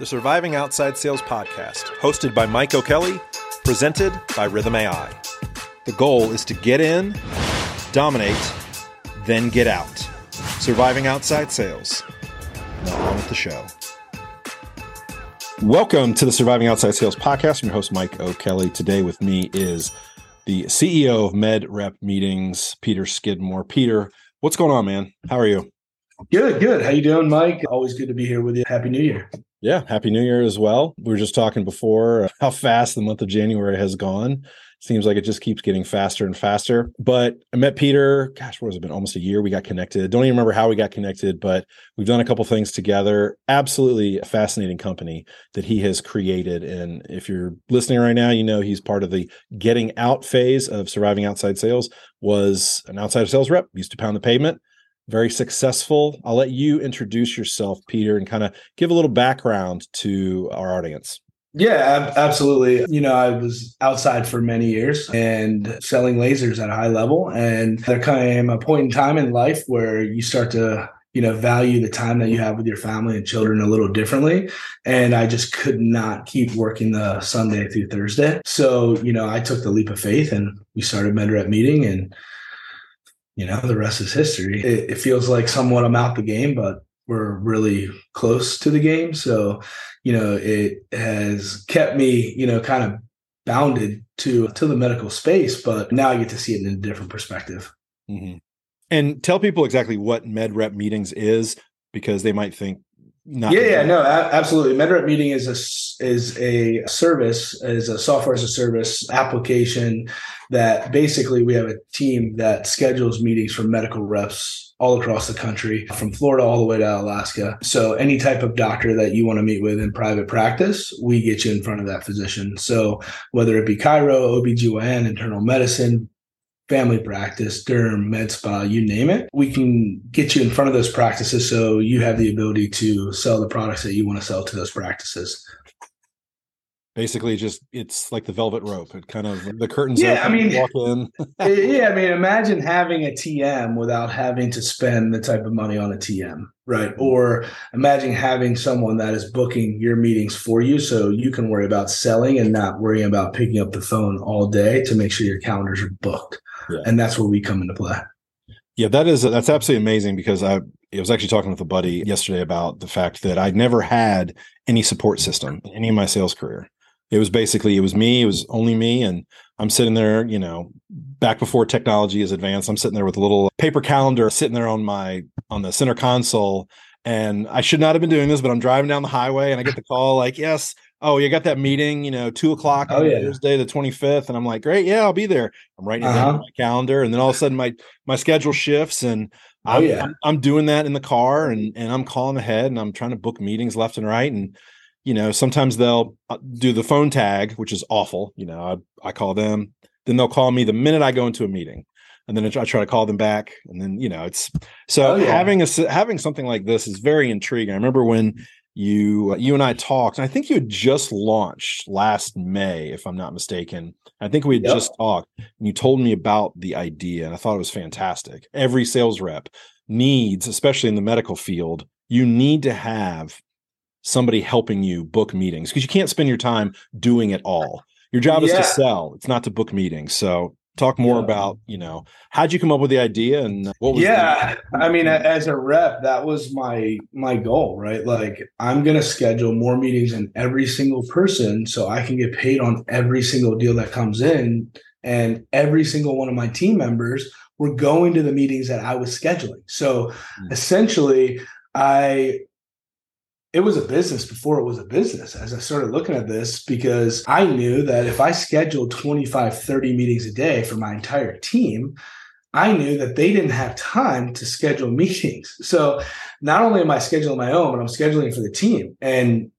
the Surviving Outside Sales podcast, hosted by Mike O'Kelly, presented by Rithm AI. The goal is to get in, dominate, then get out. Surviving Outside Sales. Now on with the show. Welcome to the Surviving Outside Sales podcast. I'm your host, Mike O'Kelly. Today with me is the CEO of MedRep Meetings, Peter Skidmore. Peter, what's going on, man? How are you? Good, good. How you doing, Mike? Always good to be here with you. Happy New Year. Yeah, happy New Year as well. We were just talking before uh, how fast the month of January has gone. Seems like it just keeps getting faster and faster. But I met Peter, gosh, what has it been? Almost a year. We got connected. Don't even remember how we got connected, but we've done a couple things together. Absolutely fascinating company that he has created. And if you're listening right now, you know he's part of the getting out phase of surviving outside sales, was an outside sales rep, used to pound the pavement very successful. I'll let you introduce yourself, Peter, and kind of give a little background to our audience. Yeah, absolutely. You know, I was outside for many years and selling lasers at a high level. And there came a point in time in life where you start to, you know, value the time that you have with your family and children a little differently. And I just could not keep working the Sunday through Thursday. So, you know, I took the leap of faith and we started MedRep meeting and you know, the rest is history. It, it, feels like somewhat I'm out the game, but we're really close to the game. So, you know, it has kept me, you know, kind of bounded to to the medical space, but now I get to see it in a different perspective. Mm-hmm. And tell people exactly what MedRep meetings is, because they might think not yeah, yeah, no, absolutely. MedRep Meeting is a is a service, is a software as a service application that basically we have a team that schedules meetings for medical reps all across the country, from Florida all the way to Alaska. So any type of doctor that you want to meet with in private practice, we get you in front of that physician. So whether it be chiro, OBGYN, internal medicine, family practice, derm, med spa, you name it, we can get you in front of those practices so you have the ability to sell the products that you want to sell to those practices. Basically, just it's like the velvet rope. It kind of the curtains. Yeah, open, I mean, walk in. yeah, I mean, imagine having a TM without having to spend the type of money on a TM, right? Mm-hmm. Or imagine having someone that is booking your meetings for you, so you can worry about selling and not worrying about picking up the phone all day to make sure your calendars are booked yeah. and that's where we come into play. Yeah, that is that's absolutely amazing because I, I was actually talking with a buddy yesterday about the fact that I'd never had any support system in any of my sales career. It was basically it was me, it was only me, and I'm sitting there, you know, back before technology is advanced. I'm sitting there with a little paper calendar sitting there on my on the center console. And I should not have been doing this, but I'm driving down the highway and I get the call like, yes, oh, you got that meeting, you know, two o'clock oh, on yeah. Thursday, the 25th. And I'm like, great, yeah, I'll be there. I'm writing it uh-huh. down on my calendar. And then all of a sudden my my schedule shifts and oh, I'm, yeah. I'm, I'm doing that in the car and and I'm calling ahead and I'm trying to book meetings left and right. And you know, sometimes they'll uh, do the phone tag, which is awful. You know, I, I call them, then they'll call me the minute I go into a meeting and then I try to call them back, and then you know it's so oh, yeah. having a having something like this is very intriguing. I remember when you you and I talked, and I think you had just launched last May, if I'm not mistaken. I think we had yep. just talked, and you told me about the idea, and I thought it was fantastic. Every sales rep needs, especially in the medical field, you need to have somebody helping you book meetings because you can't spend your time doing it all. Your job yeah. is to sell; it's not to book meetings. So talk more yeah. about you know how'd you come up with the idea and what was yeah the- i mean as a rep that was my my goal right like i'm going to schedule more meetings than every single person so i can get paid on every single deal that comes in and every single one of my team members were going to the meetings that i was scheduling so mm-hmm. essentially i it was a business before it was a business as I started looking at this because I knew that if I scheduled 25, 30 meetings a day for my entire team, I knew that they didn't have time to schedule meetings. So not only am I scheduling my own, but I'm scheduling for the team. And,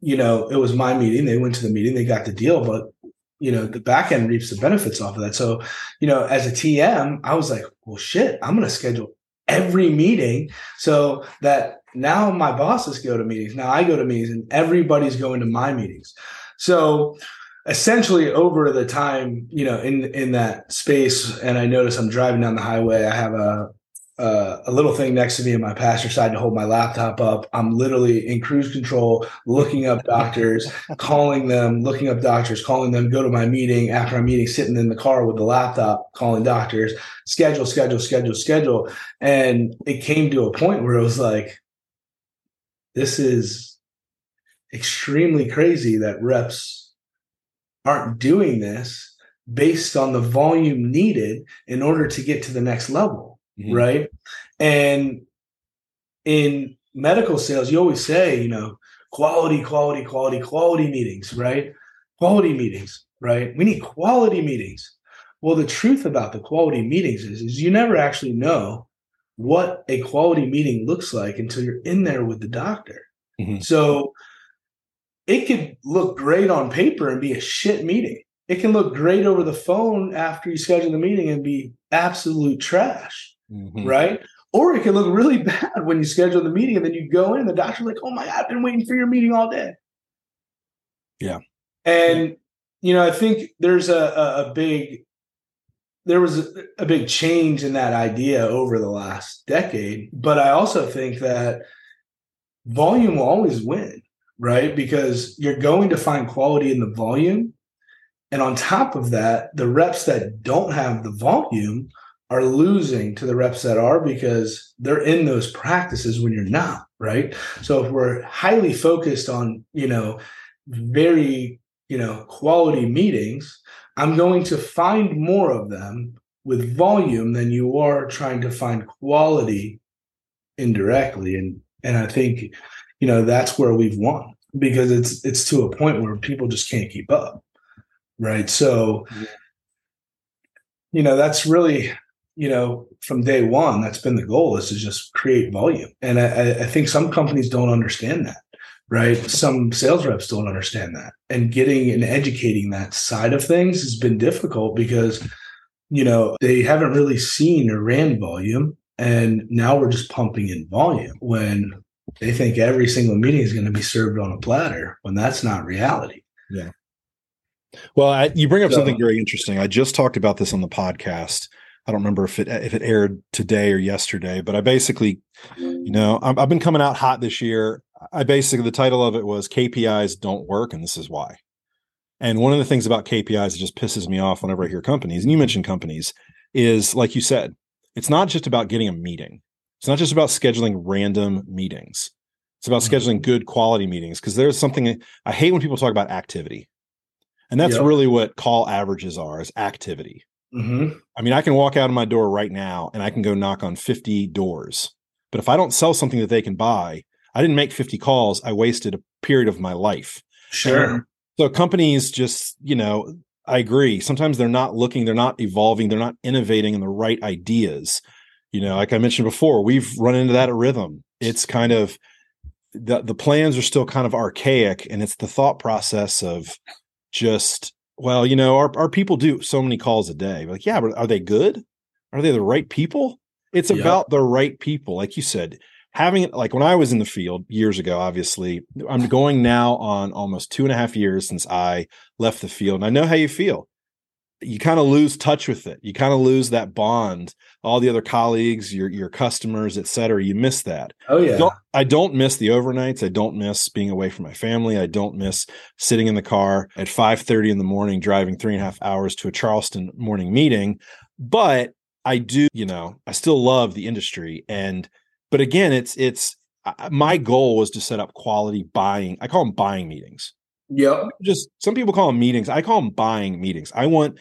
you know, it was my meeting. They went to the meeting, they got the deal, but you know, the back end reaps the benefits off of that. So, you know, as a TM, I was like, well, shit, I'm going to schedule every meeting so that now my bosses go to meetings. Now I go to meetings and everybody's going to my meetings. So essentially over the time, you know, in in that space, and I notice I'm driving down the highway, I have a uh, a little thing next to me in my passenger side to hold my laptop up. I'm literally in cruise control, looking up doctors, calling them, looking up doctors, calling them, go to my meeting. After my meeting, sitting in the car with the laptop, calling doctors, schedule, schedule, schedule, schedule. And it came to a point where it was like, this is extremely crazy that reps aren't doing this based on the volume needed in order to get to the next level mm-hmm. right? And in medical sales you always say you know quality quality quality quality meetings right? Quality meetings right? We need quality meetings. Well the truth about the quality meetings is, is you never actually know what a quality meeting looks like until you're in there with the doctor. Mm-hmm. so it could look great on paper and be a shit meeting. It can look great over the phone after you schedule the meeting and be absolute trash, mm-hmm. right? Or it can look really bad when you schedule the meeting and then you go in and the doctor's like, oh my God, I've been waiting for your meeting all day. Yeah. And, you know, I think there's a, a, a big, there was a, a big change in that idea over the last decade. But I also think that volume will always win, right? Because you're going to find quality in the volume and on top of that, the reps that don't have the volume are losing to the reps that are because they're in those practices when you're not, right? So if we're highly focused on, you know, very, you know, quality meetings, I'm going to find more of them with volume than you are trying to find quality indirectly. And and I think, you know, that's where we've won because it's it's to a point where people just can't keep up right so you know that's really you know from day one that's been the goal is to just create volume and I, I, think some companies don't understand that right some sales reps don't understand that and getting and educating that side of things has been difficult because you know they haven't really seen or ran volume and now we're just pumping in volume when they think every single meeting is going to be served on a platter when that's not reality yeah well, I, you bring up so, something very interesting. I just talked about this on the podcast. I don't remember if it if it aired today or yesterday, but I basically, you know, i have been coming out hot this year. I basically the title of it was KPIs don't work, and this is why. And one of the things about KPIs that just pisses me off whenever I hear companies, and you mentioned companies, is like you said, it's not just about getting a meeting. It's not just about scheduling random meetings. It's about mm-hmm. scheduling good quality meetings because there's something I hate when people talk about activity. And that's yep. really what call averages are is activity. Mm-hmm. I mean, I can walk out of my door right now and I can go knock on 50 doors. But if I don't sell something that they can buy, I didn't make 50 calls. I wasted a period of my life. Sure. And so companies just, you know, I agree. Sometimes they're not looking, they're not evolving, they're not innovating in the right ideas. You know, like I mentioned before, we've run into that at Rithm. It's kind of the the plans are still kind of archaic and it's the thought process of just well, you know, our, our people do so many calls a day. Like, yeah, but are they good? Are they the right people? It's yep. about the right people. Like you said, having it like when I was in the field years ago, obviously, I'm going now on almost two and a half years since I left the field. And I know how you feel you kind of lose touch with it. You kind of lose that bond. All the other colleagues, your your customers, et cetera, you miss that. Oh yeah. I don't, I don't miss the overnights. I don't miss being away from my family. I don't miss sitting in the car at five thirty in the morning, driving three and a half hours to a Charleston morning meeting. But I do, you know, I still love the industry. And but again, it's it's my goal was to set up quality buying. I call them buying meetings. Yep. Just some people call them meetings. I call them buying meetings. I want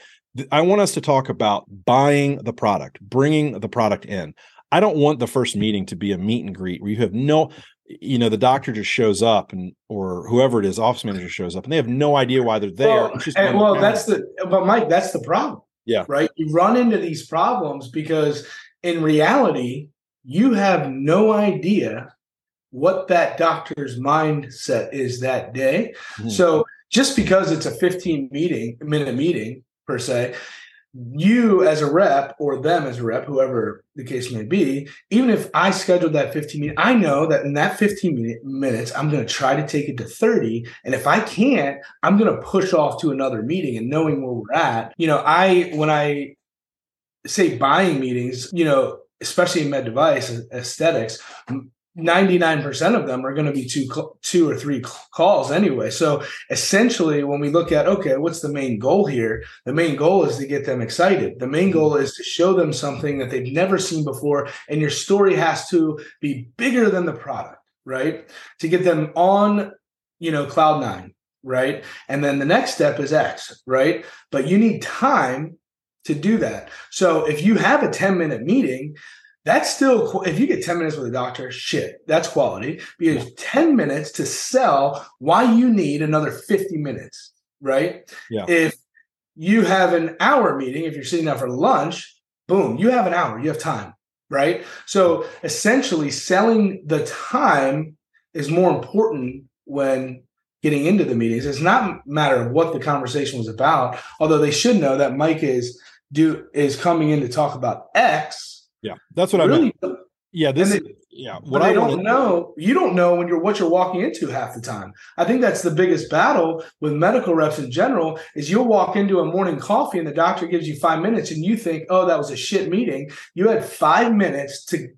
I want us to talk about buying the product, bringing the product in. I don't want the first meeting to be a meet and greet where you have no you know the doctor just shows up and or whoever it is office manager shows up and they have no idea why they're there well, and, well that's the but mike that's the problem yeah right you run into these problems because in reality you have no idea what that doctor's mindset is that day. Mm-hmm. So just because it's a 15 meeting minute meeting per se, you as a rep or them as a rep, whoever the case may be, even if I scheduled that 15 minutes, I know that in that 15 minute, minutes, I'm going to try to take it to 30. And if I can't, I'm going to push off to another meeting and knowing where we're at. You know, I, when I say buying meetings, you know, especially in med device aesthetics, 99% of them are going to be two two or three calls anyway. So essentially when we look at okay what's the main goal here? The main goal is to get them excited. The main goal is to show them something that they've never seen before and your story has to be bigger than the product right? To get them on you know cloud 9 right? And then the next step is x right? But you need time to do that. So if you have a 10 minute meeting that's still if you get 10 minutes with a doctor shit that's quality. Because 10 minutes to sell why you need another 50 minutes right? Yeah. If you have an hour meeting if you're sitting down for lunch boom you have an hour you have time right? So essentially selling the time is more important when getting into the meetings. It's not matter of what the conversation was about although they should know that mike is do is coming in to talk about x yeah, that's what really, I meant. Yeah, this they, yeah. What I don't know, you don't know when you're what you're walking into half the time. I think that's the biggest battle with medical reps in general is you'll walk into a morning coffee and the doctor gives you five minutes and you think, oh, that was a shit meeting. You had five minutes to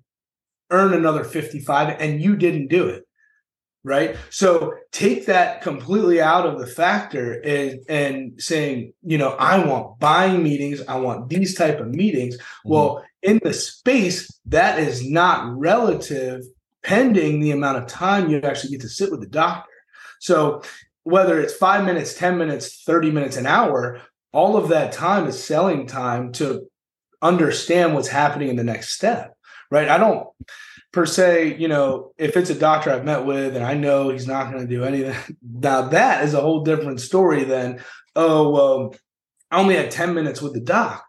earn another 55 and you didn't do it right? So take that completely out of the factor and and saying you know i want buying meetings i want these type of meetings. Mm-hmm. well in the space that is not relative pending the amount of time you actually get to sit with the doctor. So whether it's five minutes 10 minutes 30 minutes an hour all of that time is selling time to understand what's happening in the next step right? I don't per se, you know, if it's a doctor I've met with and I know he's not going to do anything, now that is a whole different story than, oh, well, I only had 10 minutes with the doc.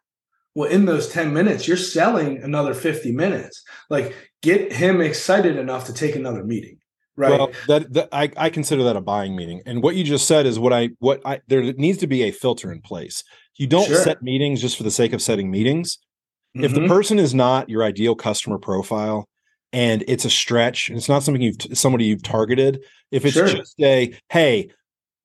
Well, in those 10 minutes, you're selling another 50 minutes. Like, get him excited enough to take another meeting. Right. Well, that, that I, I consider that a buying meeting. And what you just said is what I what I there needs to be a filter in place. You don't sure. set meetings just for the sake of setting meetings. Mm-hmm. If the mm-hmm. person is not your ideal customer profile, and it's a stretch and it's not something you've somebody you've targeted. If it's sure. just a hey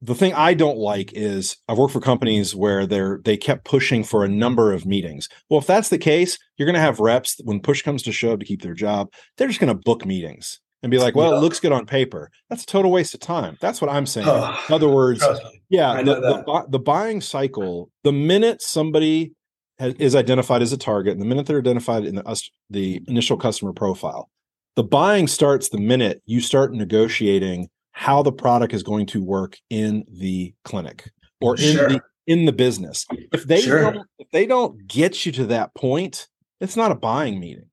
the thing i don't like is i've worked for companies where they're they kept pushing for a number of meetings. Well if that's the case you're going to have reps when push comes to shove to keep their job they're just going to book meetings and be like well yeah. it looks good on paper. That's a total waste of time. That's what i'm saying. Oh, in other words yeah the, the, the buying cycle the minute somebody is identified as a target, and the minute they're identified in the, the initial customer profile, the buying starts the minute you start negotiating how the product is going to work in the clinic or in sure. the in the business. If they sure. don't, if they don't get you to that point, it's not a buying meeting.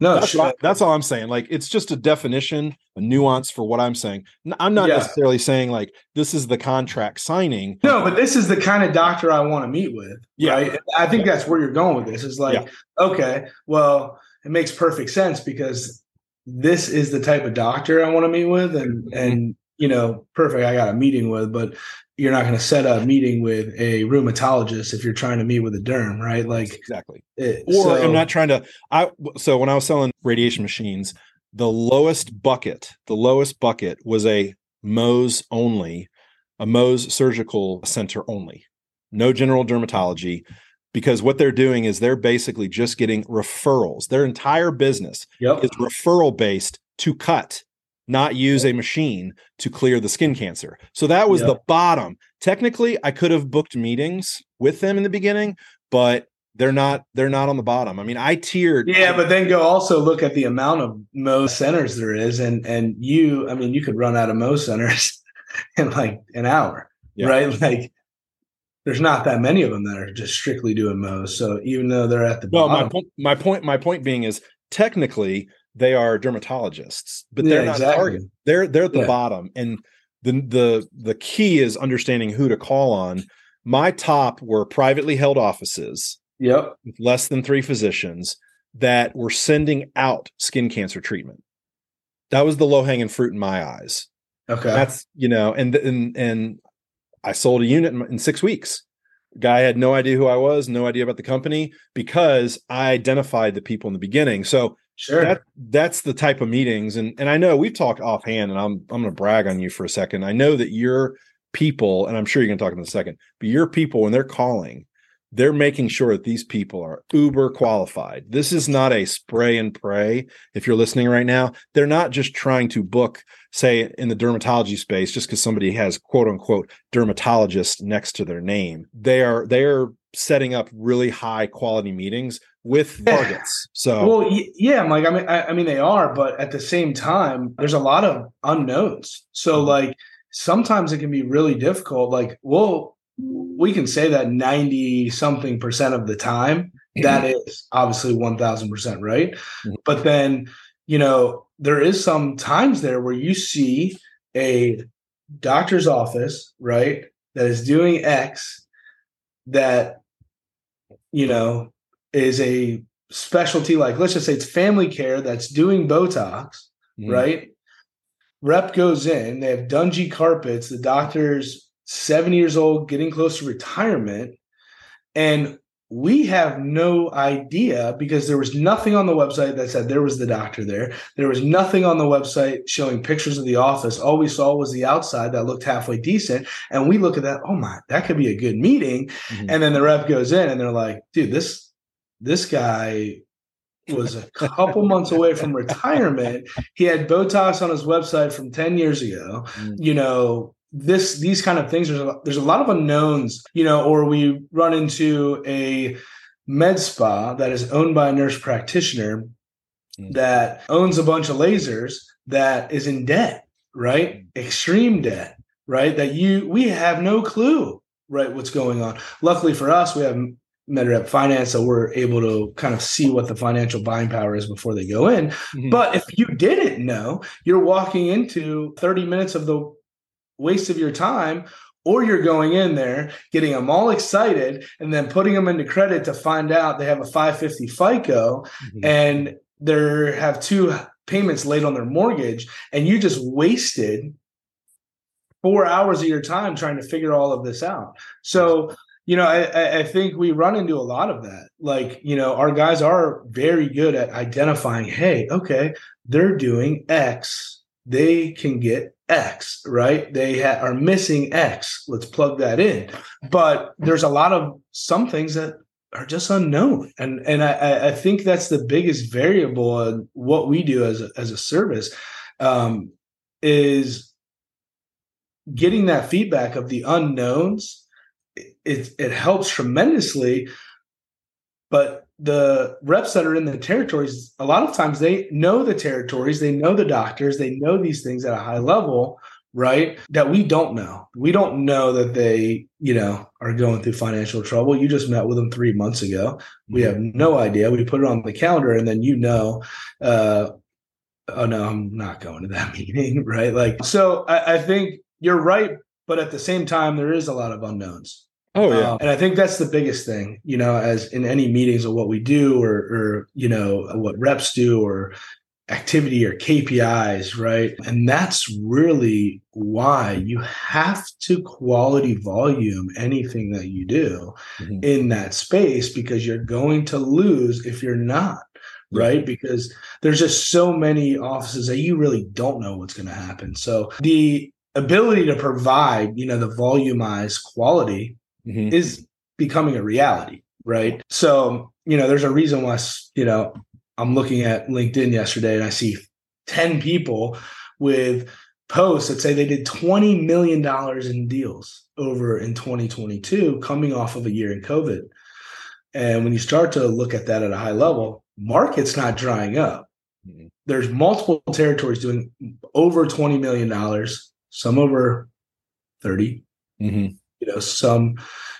No, that's, sure. that's all I'm saying. Like it's just a definition, a nuance for what I'm saying. I'm not yeah. necessarily saying like this is the contract signing. No, but this is the kind of doctor I want to meet with. Yeah, right? I think yeah. that's where you're going with this. Is like, yeah. okay, well, it makes perfect sense because this is the type of doctor I want to meet with, and mm-hmm. and you know, perfect. I got a meeting with, but you're not going to set a meeting with a rheumatologist if you're trying to meet with a derm, right? Like exactly. It, or so, I'm not trying to. I so when I was selling radiation machines, the lowest bucket, the lowest bucket was a Mohs only, a Mohs surgical center only, no general dermatology. Because what they're doing is they're basically just getting referrals. Their entire business yep. is referral based to cut not use a machine to clear the skin cancer. So that was yep. the bottom. Technically, I could have booked meetings with them in the beginning, but they're not they're not on the bottom. I mean, I tiered Yeah, but then go also look at the amount of Mohs centers there is and and you I mean, you could run out of Mohs centers in like an hour, yeah. right? Like there's not that many of them that are just strictly doing Mohs. So even though they're at the well, bottom, my point my point my point being is technically they are dermatologists, but they're yeah, not exactly. target. They're they're at the yeah. bottom, and the the the key is understanding who to call on. My top were privately held offices. Yep, with less than three physicians that were sending out skin cancer treatment. That was the low hanging fruit in my eyes. Okay, that's you know, and and and I sold a unit in, in six weeks. Guy had no idea who I was, no idea about the company because I identified the people in the beginning. So Sure. That, that's the type of meetings. And and I know we've talked offhand, and I'm I'm gonna brag on you for a second. I know that your people, and I'm sure you're gonna talk in a second, but your people when they're calling, they're making sure that these people are uber qualified. This is not a spray and pray. If you're listening right now, they're not just trying to book, say, in the dermatology space, just because somebody has quote unquote dermatologist next to their name. They are they are setting up really high quality meetings with targets. So well, yeah, Mike. I mean, I, I mean, they are, but at the same time, there's a lot of unknowns. So mm-hmm. like sometimes it can be really difficult. Like, well, we can say that 90 something percent of the time that is obviously 1000% right mm-hmm. but then you know there is some times there where you see a doctor's office right that is doing x that you know is a specialty like let's just say it's family care that's doing botox mm-hmm. right rep goes in they have dungy carpets the doctors 70 years old, getting close to retirement. And we have no idea because there was nothing on the website that said there was the doctor there. There was nothing on the website showing pictures of the office. All we saw was the outside that looked halfway decent. And we look at that, oh my, that could be a good meeting. Mm-hmm. And then the rep goes in and they're like, dude, this this guy was a couple months away from retirement. He had Botox on his website from 10 years ago. Mm-hmm. You know, this these kind of things there's a, there's a lot of unknowns you know or we run into a med spa that is owned by a nurse practitioner mm. that owns a bunch of lasers that is in debt right mm. extreme debt right that you we have no clue right what's going on luckily for us we have MedRep Finance, so we're able to kind of see what the financial buying power is before they go in. Mm-hmm. But if you didn't know, you're walking into 30 minutes of the waste of your time or you're going in there getting them all excited and then putting them into credit to find out they have a 550 FICO mm-hmm. and they have two payments late on their mortgage and you just wasted four hours of your time trying to figure all of this out. So, you know, I, I think we run into a lot of that. Like, you know, our guys are very good at identifying, hey, okay, they're doing X. They can get X, right? They ha- are missing X. Let's plug that in. But there's a lot of some things that are just unknown, and and I, I think that's the biggest variable in what we do as a, as a service um, is getting that feedback of the unknowns. It it helps tremendously, but the reps that are in the territories, a lot of times they know the territories, they know the doctors, they know these things at a high level, right? That we don't know. We don't know that they, you know, are going through financial trouble. You just met with them three months ago. We have mm-hmm. no idea. We put it on the calendar, and then you know, uh, oh no, I'm not going to that meeting, right? Like, so I, I think you're right, but at the same time, there is a lot of unknowns. Oh yeah, um, and I think that's the biggest thing, you know, as in any meetings of what we do, or or you know what reps do, or activity or KPIs, right? And that's really why you have to quality volume anything that you do mm-hmm. in that space because you're going to lose if you're not right? Because there's just so many offices that you really don't know what's going to happen. So the ability to provide, you know, the volumized quality mm-hmm. is becoming a reality, right? So, you know, there's a reason why, you know, I'm looking at LinkedIn yesterday and I see 10 people with posts that say they did $20 million in deals over in 2022 coming off of a year in COVID. And when you start to look at that at a high level, market's not drying up. Mm-hmm. There's multiple territories doing over $20 million, some over 30. Mm-hmm you know some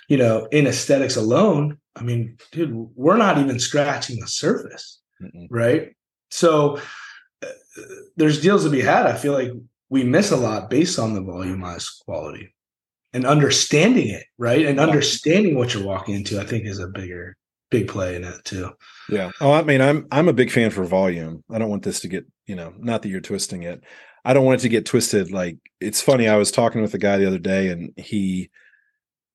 you know in aesthetics alone i mean dude we're not even scratching the surface Mm-mm. right? So uh, there's deals to be had. I feel like we miss a lot based on the volumized quality and understanding it right? And understanding what you're walking into i think is a bigger big play in it too. Yeah. Oh i mean i'm i'm a big fan for volume. I don't want this to get you know not that you're twisting it. I don't want it to get twisted like it's funny i was talking with a guy the other day and he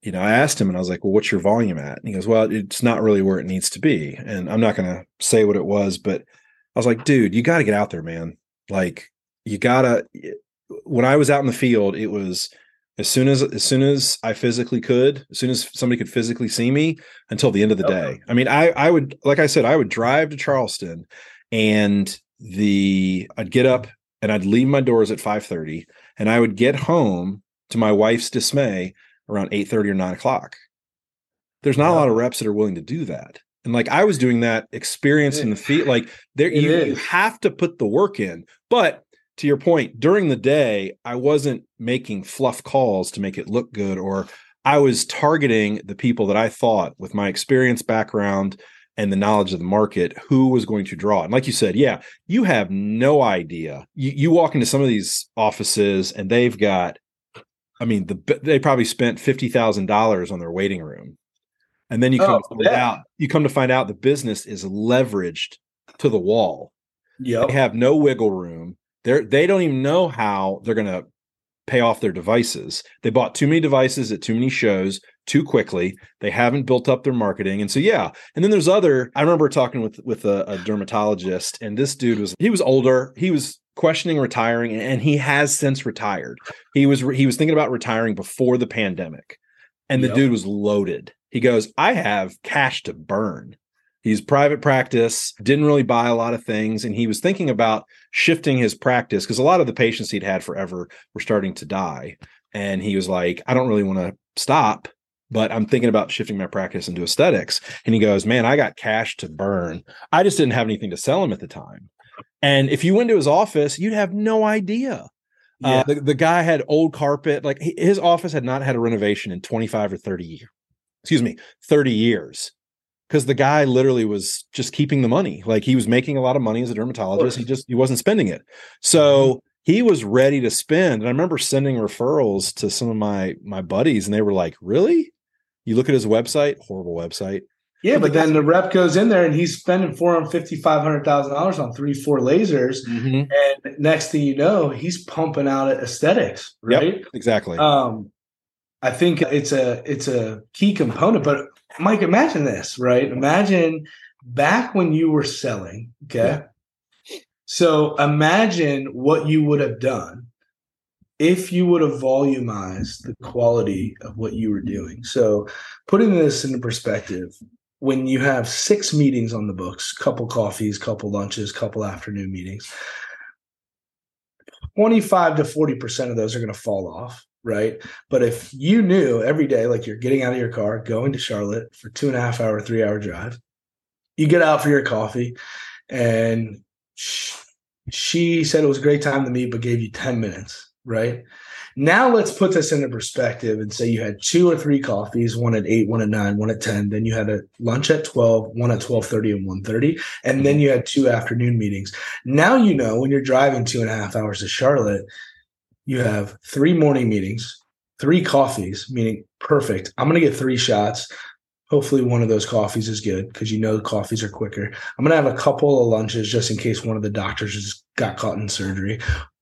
you know, I asked him and I was like, well, what's your volume at? And he goes, well, it's not really where it needs to be. And I'm not going to say what it was, but I was like, dude, you got to get out there, man. Like, you got to, when I was out in the field, it was as soon as as soon as I physically could, as soon as somebody could physically see me until the end of the Okay. day. I mean, I I would like I said, I would drive to Charleston and the I'd get up and I'd leave my doors at 5:30 and I would get home to my wife's dismay around 8:30 or 9 o'clock. There's not a lot of reps that are willing to do that. And like I was doing that experience in the feet like there you, you have to put the work in. But to your point, during the day, I wasn't making fluff calls to make it look good, or I was targeting the people that I thought, with my experience, background, and the knowledge of the market, who was going to draw. And like you said, yeah, you have no idea. You, you walk into some of these offices and they've got, I mean, the they probably spent fifty thousand dollars on their waiting room, and then you come Oh, to find yeah. out you come to find out the business is leveraged to the wall Yep. they have no wiggle room. They're they don't even know how they're gonna pay off their devices. They bought too many devices at too many shows too quickly. They haven't built up their marketing. And so yeah. And then there's other I remember talking with with a, a dermatologist, and this dude was he was older. He was questioning retiring, and he has since retired. He was he was thinking about retiring before the pandemic. And the Yep. dude was loaded. He goes, I have cash to burn. He's private practice, didn't really buy a lot of things. And he was thinking about shifting his practice because a lot of the patients he'd had forever were starting to die. And he was like, I don't really want to stop, but I'm thinking about shifting my practice into aesthetics. And he goes, Man, I got cash to burn. I just didn't have anything to sell him at the time. And if you went to his office, you'd have no idea. Yeah. Uh, the, the guy had old carpet, like his office had not had a renovation in 25 or 30 years. Excuse me, 30 years. Because the guy literally was just keeping the money. Like he was making a lot of money as a dermatologist. He just he wasn't spending it. So he was ready to spend. And I remember sending referrals to some of my my buddies, and they were like, Really? You look at his website, horrible website. Yeah, But but the then the rep goes in there and he's spending four hundred fifty, five hundred thousand dollars on three, four lasers, and next thing you know, he's pumping out aesthetics, Yep. right? Exactly. Um, I think it's a it's a key component. But Mike, imagine this, right? Imagine back when you were selling. Okay, so imagine what you would have done if you would have volumized the quality of what you were doing. So, putting this into perspective, when you have six meetings on the books, couple coffees, couple lunches, couple afternoon meetings, 25 to 40% of those are going to fall off, right? But if you knew every day, like you're getting out of your car, going to Charlotte for two and a half hour, three hour drive, you get out for your coffee and sh- she said it was a great time to meet, but gave you 10 minutes, right? Now let's put this into perspective and say you had two or three coffees, one at eight, one at nine, one at 10. Then you had a lunch at 12, one at 1230 and 130. And mm-hmm. then you had two afternoon meetings. Now you know when you're driving two and a half hours to Charlotte, you have three morning meetings, three coffees, meaning perfect. I'm going to get three shots. Hopefully, one of those coffees is good because you know the coffees are quicker. I'm going to have a couple of lunches just in case one of the doctors just got caught in surgery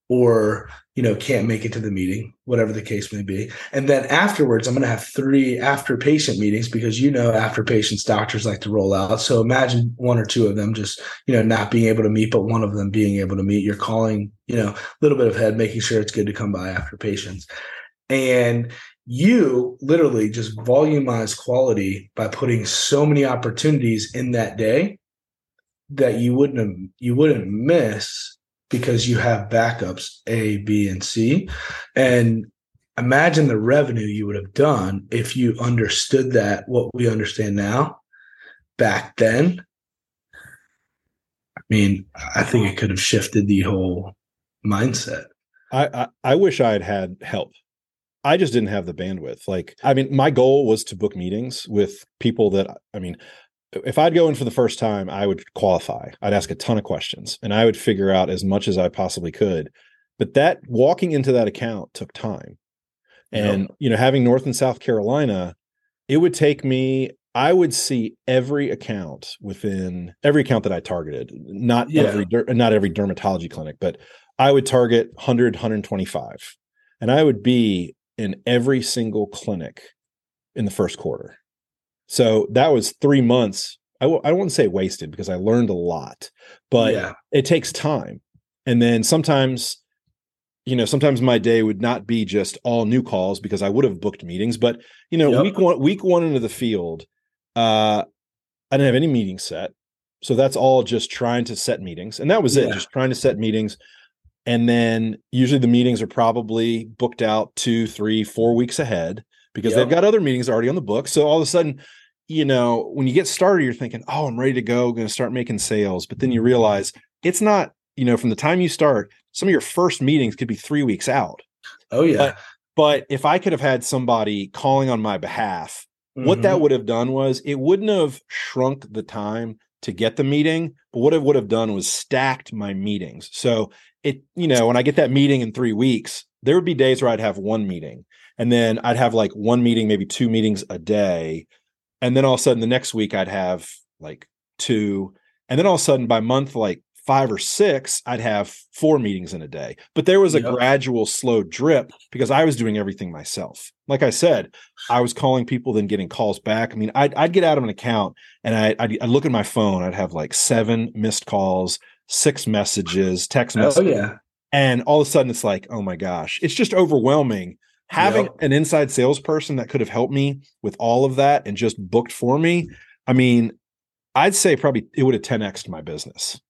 or you know can't make it to the meeting whatever the case may be. And then afterwards i'm going to have three after patient meetings because you know after patients doctors like to roll out. So imagine one or two of them just you know not being able to meet but one of them being able to meet. You're calling you know a little bit of head making sure it's good to come by after patients. And you literally just volumize quality by putting so many opportunities in that day that you wouldn't you wouldn't miss because you have backups A, B, and C. And imagine the revenue you would have done if you understood that what we understand now back then. I mean, I think it could have shifted the whole mindset. I, I wish I had had help. I just didn't have the bandwidth. Like, I mean, my goal was to book meetings with people that I mean, if I'd go in for the first time, I would qualify. I'd ask a ton of questions and I would figure out as much as I possibly could. But that walking into that account took time. And Yep. you know, having North and South Carolina, it would take me I would see every account within every account that I targeted, not Yeah. every not every dermatology clinic, but I would target 100 125 and I would be in every single clinic in the first quarter. So that was 3 months. I w- I wouldn't say wasted because I learned a lot, but yeah, it takes time. And then sometimes you know, sometimes my day would not be just all new calls because I would have booked meetings. But you know, yep. week one, week one into the field, uh, I didn't have any meetings set. So that's all just trying to set meetings. And that was it, just trying to set meetings. And then usually the meetings are probably booked out two, three, four weeks ahead because yep. they've got other meetings already on the book. So all of a sudden, you know, when you get started, you're thinking, oh, I'm ready to go, going to start making sales. But then you realize it's not, you know, from the time you start, some of your first meetings could be three weeks out. Oh, yeah. But, but if I could have had somebody calling on my behalf, mm-hmm. what that mm-hmm. would have done was it wouldn't have shrunk the time to get the meeting, but what it would have done was stacked my meetings. So it, you know, when I get that meeting in three weeks, there would be days where I'd have one meeting and then I'd have like one meeting, maybe two meetings a day. And then all of a sudden the next week I'd have like two. And then all of a sudden by month like five or six, I'd have four meetings in a day. But there was a yep. gradual, slow drip because I was doing everything myself. Like I said, I was calling people, then getting calls back. I mean, I'd, I'd get out of an account and I, I'd, I'd, look at my phone. I'd have like seven missed calls, six messages, text oh, messages. Oh, yeah. And all of a sudden, it's like, oh my gosh, it's just overwhelming. Having yep. an inside salesperson that could have helped me with all of that and just booked for me. I mean, I'd say probably it would have 10x my business.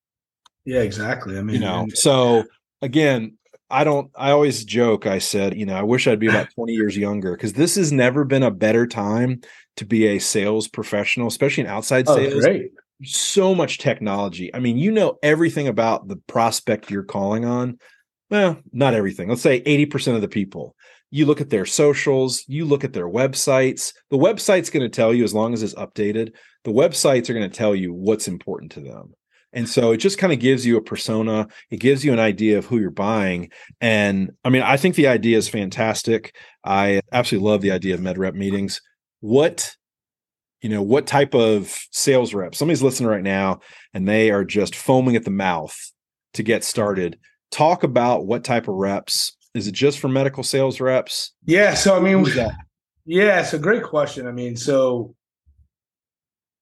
Yeah, exactly. I mean, you know, and- so again, I don't, I always joke, I said, you know, I wish I'd be about 20 years younger because this has never been a better time to be a sales professional, especially in outside oh, sales. Great. So much technology. I mean, you know everything about the prospect you're calling on. Well, not everything. Let's say 80% of the people. You look at their socials, you look at their websites. The website's going to tell you, as long as it's updated, the websites are going to tell you what's important to them. And so it just kind of gives you a persona. It gives you an idea of who you're buying. And I mean, I think the idea is fantastic. I absolutely love the idea of med rep meetings. What, you know, what type of sales rep? Somebody's listening right now and they are just foaming at the mouth to get started. Talk about what type of reps. Is it just for medical sales reps? Yeah. So, I mean, yeah, it's a great question. I mean, so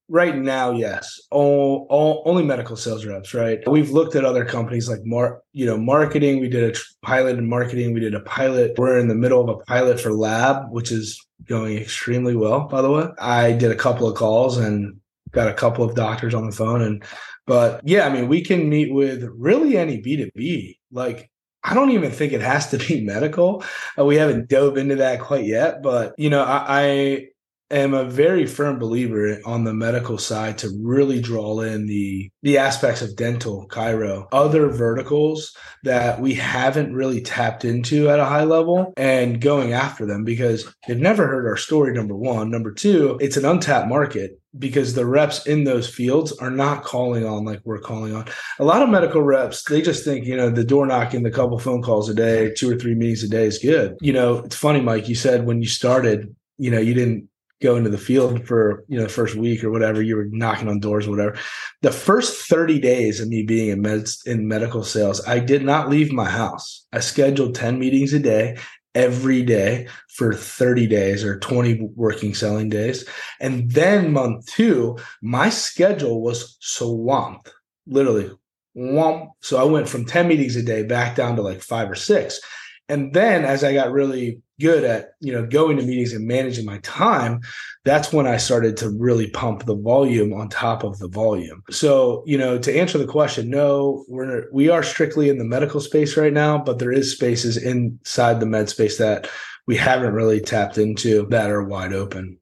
Right now, yes. All, all, only medical sales reps, right? We've looked at other companies like Mar, you know, marketing. We did a pilot in marketing. We did a pilot. We're in the middle of a pilot for lab, which is going extremely well, by the way. I did a couple of calls and got a couple of doctors on the phone. And, but yeah, I mean, we can meet with really any B2B. Like, I don't even think it has to be medical. Uh, we haven't dove into that quite yet, but you know, I, I am a very firm believer on the medical side to really draw in the the aspects of dental chiro other verticals that we haven't really tapped into at a high level and going after them because they've never heard our story number one number two it's an untapped market because the reps in those fields are not calling on like we're calling on. A lot of medical reps, they just think, you know, the door knocking, the couple phone calls a day, two or three meetings a day is good. You know, it's funny, Mike, you said when you started, you know, you didn't go into the field for you know the first week or whatever you were knocking on doors or whatever. The first 30 days of me being in med in medical sales i did not leave my house. I scheduled 10 meetings a day every day for 30 days or 20 working selling days. And then month 2 my schedule was swamped literally. Whomp. so i went from 10 meetings a day back down to like 5 or 6 and then as i got really good at you know going to meetings and managing my time that's when i started to really pump the volume on top of the volume. So you know to answer the question no we're we are strictly in the medical space right now but there is spaces inside the med space that we haven't really tapped into that are wide open.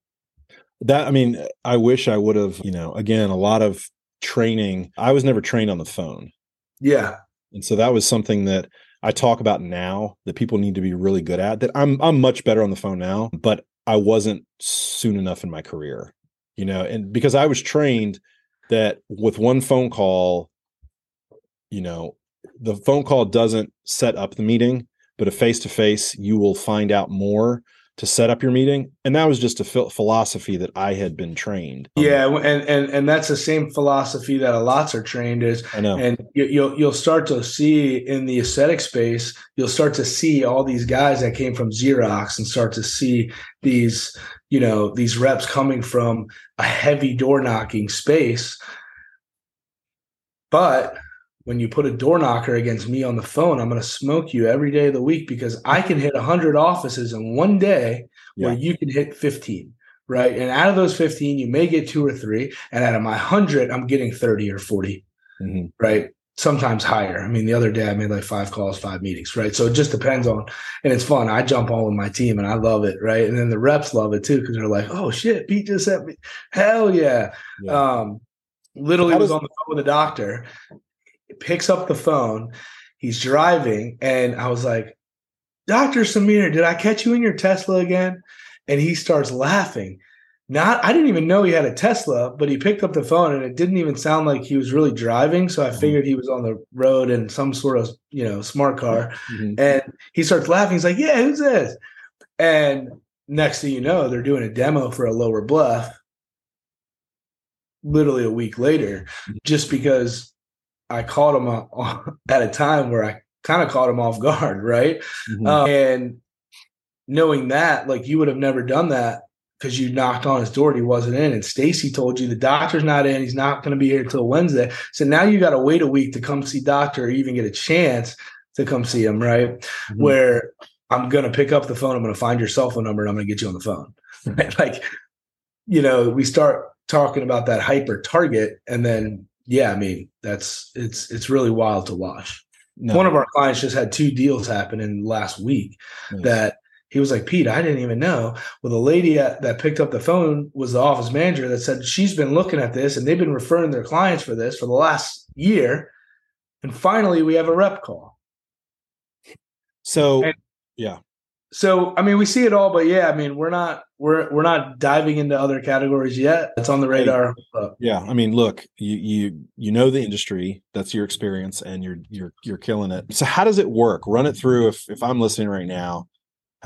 That i mean i wish i would have you know again a lot of training. I was never trained on the phone. Yeah. And so that was something that I talk about now that people need to be really good at that I'm I'm much better on the phone now, but I wasn't soon enough in my career. You know, and because I was trained that with one phone call, you know, the phone call doesn't set up the meeting, but a face to face, you will find out more to set up your meeting and that was just a philosophy that i had been trained yeah and and and that's the same philosophy that a lots are trained is i know. and you'll you'll start to see in the aesthetic space you'll start to see all these guys that came from xerox and start to see these you know these reps coming from a heavy door knocking space. But when you put a door knocker against me on the phone, I'm going to smoke you every day of the week because I can hit 100 offices in one day Yeah. where you can hit 15, right? And out of those 15, you may get two or three. And out of my 100, I'm getting 30 or 40, Mhm. right? Sometimes higher. I mean, the other day I made like five calls, five meetings, right? So it just depends on, and it's fun. I jump on with my team and I love it, right? And then the reps love it too because they're like, oh shit, Pete just sent me. Hell yeah. Yeah. Um, literally How was on the phone with the doctor, picks up the phone, he's driving, and I was like, Dr. Samir, did I catch you in your Tesla again? And he starts laughing. Not, I didn't even know he had a Tesla, but he picked up the phone and it didn't even sound like he was really driving. So I Mhm. figured he was on the road in some sort of, you know, smart car. Mhm. And he starts laughing. He's like, Yeah, who's this? And next thing you know, they're doing a demo for a lower bluff literally a week later, just because I caught him uh, at a time where I kind of caught him off guard, right? Mhm. Uh, and knowing that, like you would have never done that because you knocked on his door and he wasn't in. And Stacy told you the doctor's not in, he's not going to be here until Wednesday. So now you got to wait a week to come see doctor or even get a chance to come see him, right? Mhm. Where I'm going to pick up the phone, I'm going to find your cell phone number, and I'm going to get you on the phone. Right? Like, you know, we start talking about that hyper target, and then yeah, I mean, that's it's it's really wild to watch. No. One of our clients just had two deals happen in last week Nice. that he was like, Pete, I didn't even know. Well, the lady at, that picked up the phone was the office manager that said she's been looking at this and they've been referring their clients for this for the last year. And finally, we have a rep call. So And- yeah. So, I mean, we see it all, but yeah, I mean, we're not we're we're not diving into other categories yet. It's on the radar. Yeah, I mean, look, you you you know the industry. That's your experience, and you're you're you're killing it. So, how does it work? Run it through. If if I'm listening right now,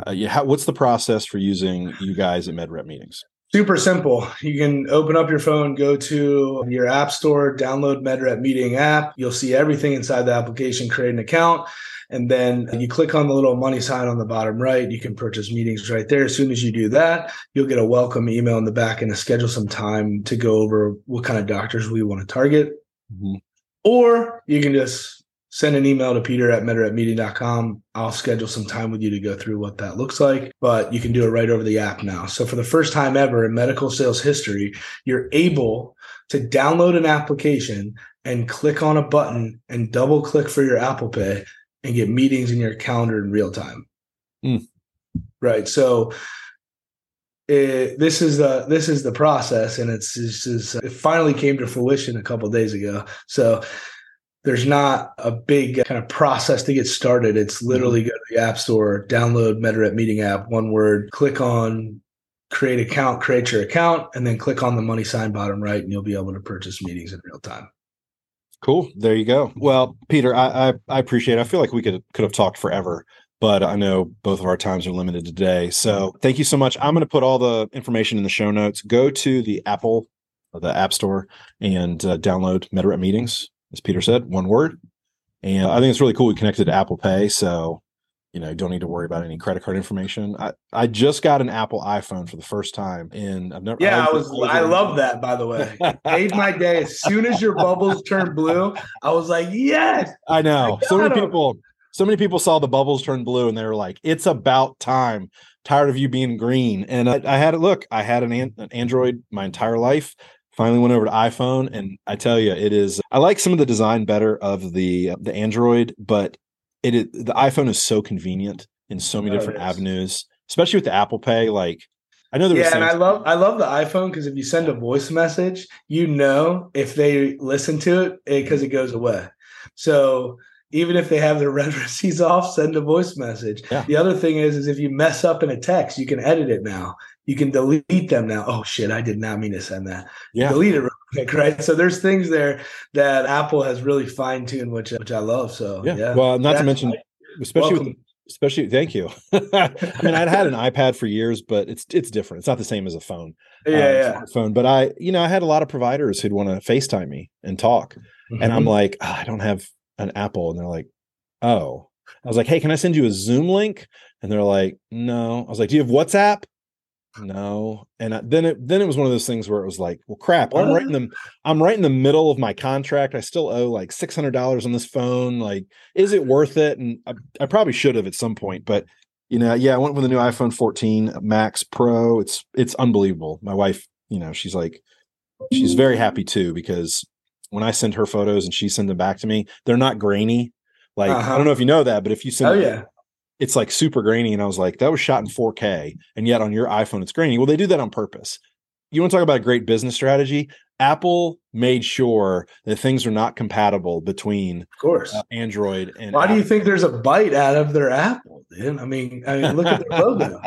uh, you, how, what's the process for using you guys at MedRep meetings? Super simple. You can open up your phone, go to your app store, download MedRep Meeting app. You'll see everything inside the application, create an account, and then you click on the little money sign on the bottom right. You can purchase meetings right there. As soon as you do that, you'll get a welcome email in the back and to schedule some time to go over what kind of doctors we want to target. Mhm. Or you can just send an email to peter at meeting.com. I'll schedule some time with you to go through what that looks like, but you can do it right over the app now. So for the first time ever in medical sales history, you're able to download an application and click on a button and double click for your Apple Pay and get meetings in your calendar in real time. Mm. Right. So it, this is the this is the process, and it's, it's, it's it finally came to fruition a couple days ago. So there's not a big kind of process to get started. It's literally go to the app store, download MedRep Meeting app, one word, click on create account, create your account, and then click on the money sign bottom right, and you'll be able to purchase meetings in real time. Cool. There you go. Well, Peter, I I, I appreciate. it. I feel like we could could have talked forever, but I know both of our times are limited today. So thank you so much. I'm going to put all the information in the show notes. Go to the Apple, the App Store, and uh, download MedRep Meetings. As Peter said, one word. And I think it's really cool. We connected to Apple Pay, so you know, don't need to worry about any credit card information. I, I just got an Apple iPhone for the first time, and I've never. Yeah, I was. I love that. By the way, made my day. As soon as your bubbles turned blue, I was like, yes. I know. I so many people. So many people saw the bubbles turn blue, and they were like, "It's about time." Tired of you being green, and I, I had it. Look, I had an an Android my entire life. Finally went over to iPhone, and I tell you, it is. I like some of the design better of the uh, the Android, but it is, the iPhone is so convenient in so many Oh, different avenues, especially with the Apple Pay. Like, I know there was Yeah, and I love I love the iPhone because if you send a voice message, you know if they listen to it because it goes away. So even if they have their read receipts off, send a voice message. Yeah. The other thing is, is if you mess up in a text, you can edit it now. You can delete them now. Oh shit, I did not mean to send that. yeah, Delete it real quick, right? So there's things there that Apple has really fine tuned, which which I love. So yeah. yeah, Well, not to mention, especially with especially thank you i mean i'd had an ipad for years but it's it's different it's not the same as a phone yeah, uh, yeah. smartphone but i you know i had a lot of providers who'd want to facetime me and talk and i'm Mhm. like "Ah, i don't have an apple and they're like oh i was like hey can i send you a zoom link and they're like no i was like do you have whatsapp no. And I, then it then it was one of those things where it was like, well, crap. I'm right in the I'm right in the middle of my contract. I still owe like six hundred dollars on this phone. Like, is it worth it? And I, I probably should have at some point, but you know, yeah, I went with the new iPhone 14 Max Pro. It's it's unbelievable. My wife, you know, she's like, she's very happy too because when I send her photos and she sends them back to me, they're not grainy. Like uh-huh. I don't know if you know that, but if you send, oh yeah, it's like super grainy. And I was like, that was shot in 4K, and yet on your iPhone it's grainy. Well, they do that on purpose. You want to talk about a great business strategy? Apple made sure that things are not compatible between, of course, uh, Android and. Why Apple. do you think there's a bite out of their Apple? Dude? I mean, I mean, look at their logo.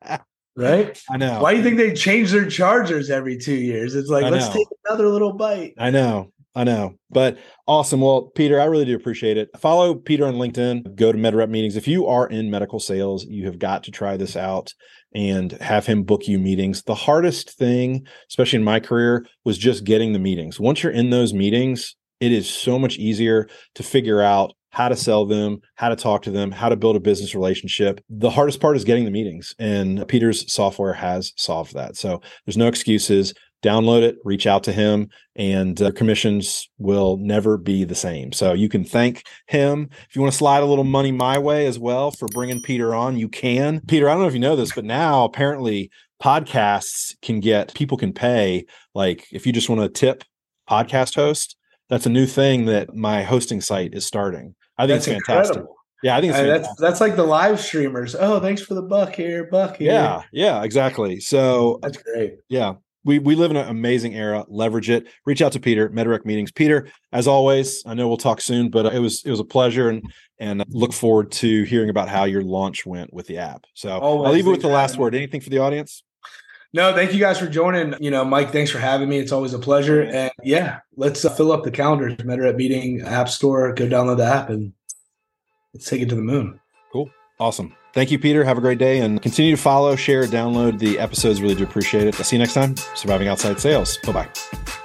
right? I know. Why do you think they change their chargers every two years? It's like, let's take another little bite. I know. I know, but awesome. Well, Peter, I really do appreciate it. Follow Peter on LinkedIn. Go to MedRep meetings. If you are in medical sales, you have got to try this out and have him book you meetings. The hardest thing, especially in my career, was just getting the meetings. Once you're in those meetings, it is so much easier to figure out how to sell them, how to talk to them, how to build a business relationship. The hardest part is getting the meetings, and Peter's software has solved that. So there's no excuses download it, reach out to him, and uh, commissions will never be the same. So you can thank him. If you want to slide a little money my way as well for bringing Peter on, you can. Peter, I don't know if you know this, but now apparently podcasts can get people can pay like if you just want to tip podcast host. That's a new thing that my hosting site is starting. I think that's it's fantastic. Incredible. Yeah, I think I that's that's like the live streamers. Oh, thanks for the buck here, buck here. Yeah, yeah, exactly. So that's great. Yeah, we we live in an amazing era. Leverage it. Reach out to Peter, MedRep meetings. Peter, as always, I know we'll talk soon, but it was it was a pleasure and and look forward to hearing about how your launch went with the app. So always I'll leave it with the last word. Anything for the audience? No, thank you guys for joining. You know, Mike, thanks for having me. It's always a pleasure. And yeah, let's uh, fill up the calendars. MedRep meeting app store. Go download the app and let's take it to the moon. Cool. Awesome. Thank you, Peter. Have a great day and continue to follow, share, download the episodes. Really do appreciate it. I'll see you next time. Surviving Outside Sales. Bye bye.